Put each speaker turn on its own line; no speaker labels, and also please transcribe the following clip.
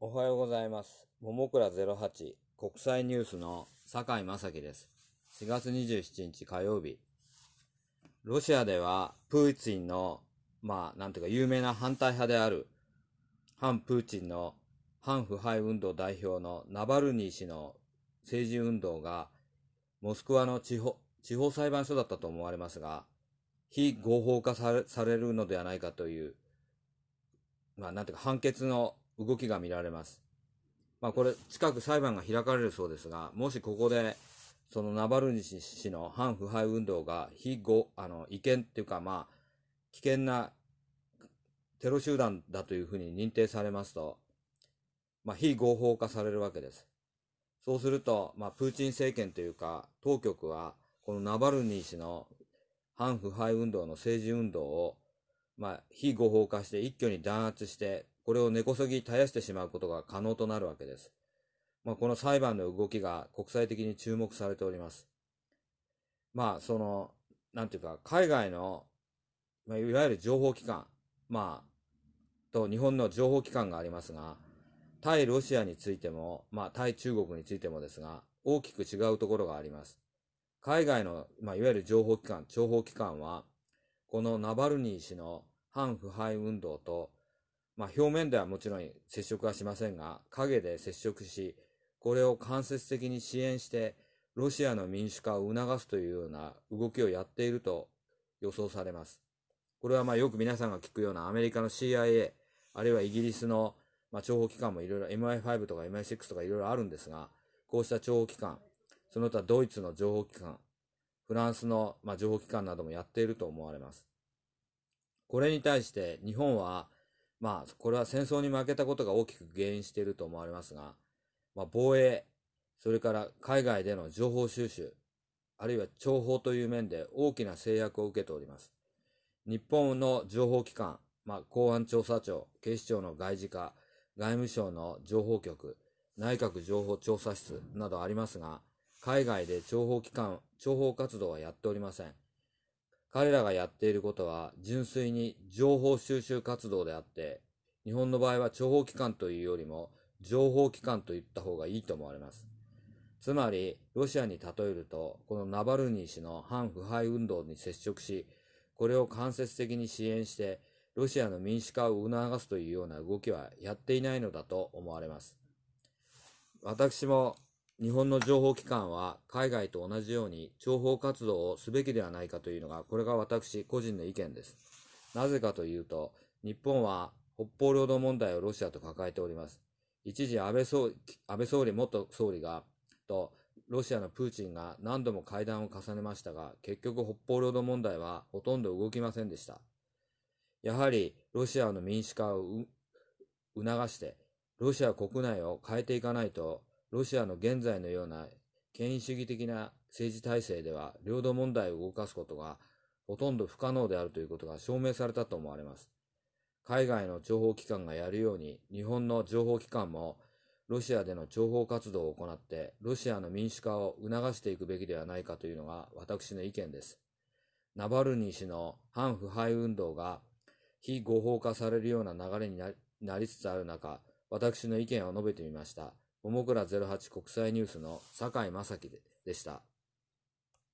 おはようございます。ももくら08国際ニュースの酒井正樹です。4月27日火曜日。ロシアではプーチンの、まあ、なんていうか有名な反対派である、反プーチンの反腐敗運動代表のナバルニー氏の政治運動が、モスクワの地方地方裁判所だったと思われますが、非合法化されされるのではないかという、まあ、なんていうか判決の動きが見られます。まあこれ、近く裁判が開かれるそうですが、もしここで、そのナバルニ氏の反腐敗運動が非合、あの、違憲っていうかまあ、危険なテロ集団だというふうに認定されますと、まあ非合法化されるわけです。そうすると、まあプーチン政権というか、当局は、このナバルニー氏の反腐敗運動の政治運動を、まあ、非合法化して一挙に弾圧して、これを根こそぎ絶やしてしまうことが可能となるわけです。まあ、この裁判の動きが国際的に注目されております。まあ、その、なんていうか、海外の、まあ、いわゆる情報機関、まあ、と日本の情報機関がありますが、対ロシアについても、まあ、対中国についてもですが、大きく違うところがあります。海外の、まあ、いわゆる情報機関、情報機関は、このナバルニー氏の反腐敗運動と、まあ、表面ではもちろん接触はしませんが、影で接触し、これを間接的に支援して、ロシアの民主化を促すというような動きをやっていると予想されます。これはまあよく皆さんが聞くようなアメリカの CIA、あるいはイギリスのまあ諜報機関もいろいろ MI5 とか MI6 とかいろいろあるんですが、こうした諜報機関、その他ドイツの情報機関、フランスのまあ情報機関などもやっていると思われます。これに対して日本は、まあ、これは戦争に負けたことが大きく原因していると思われますが、まあ、防衛、それから海外での情報収集、あるいは諜報という面で大きな制約を受けております。日本の情報機関、まあ、公安調査庁、警視庁の外事課、外務省の情報局、内閣情報調査室などありますが、海外で諜報機関、諜報活動はやっておりません。彼らがやっていることは純粋に情報収集活動であって、日本の場合は諜報機関というよりも情報機関と言った方がいいと思われます。つまり、ロシアに例えると、このナバルニー氏の反腐敗運動に接触し、これを間接的に支援して、ロシアの民主化を促すというような動きはやっていないのだと思われます。私も日本の情報機関は海外と同じように情報活動をすべきではないかというのが、これが私個人の意見です。なぜかというと、日本は北方領土問題をロシアと抱えております。一時安倍総理、安倍総理元総理が、とロシアのプーチンが何度も会談を重ねましたが、結局北方領土問題はほとんど動きませんでした。やはりロシアの民主化を促して、ロシア国内を変えていかないと、ロシアの現在のような権威主義的な政治体制では領土問題を動かすことがほとんど不可能であるということが証明されたと思われます。海外の情報機関がやるように日本の情報機関もロシアでの情報活動を行ってロシアの民主化を促していくべきではないかというのが私の意見です。ナバルニー氏の反腐敗運動が非合法化されるような流れになりつつある中、私の意見を述べてみました。ももくら08国際ニュースの坂井正樹でした。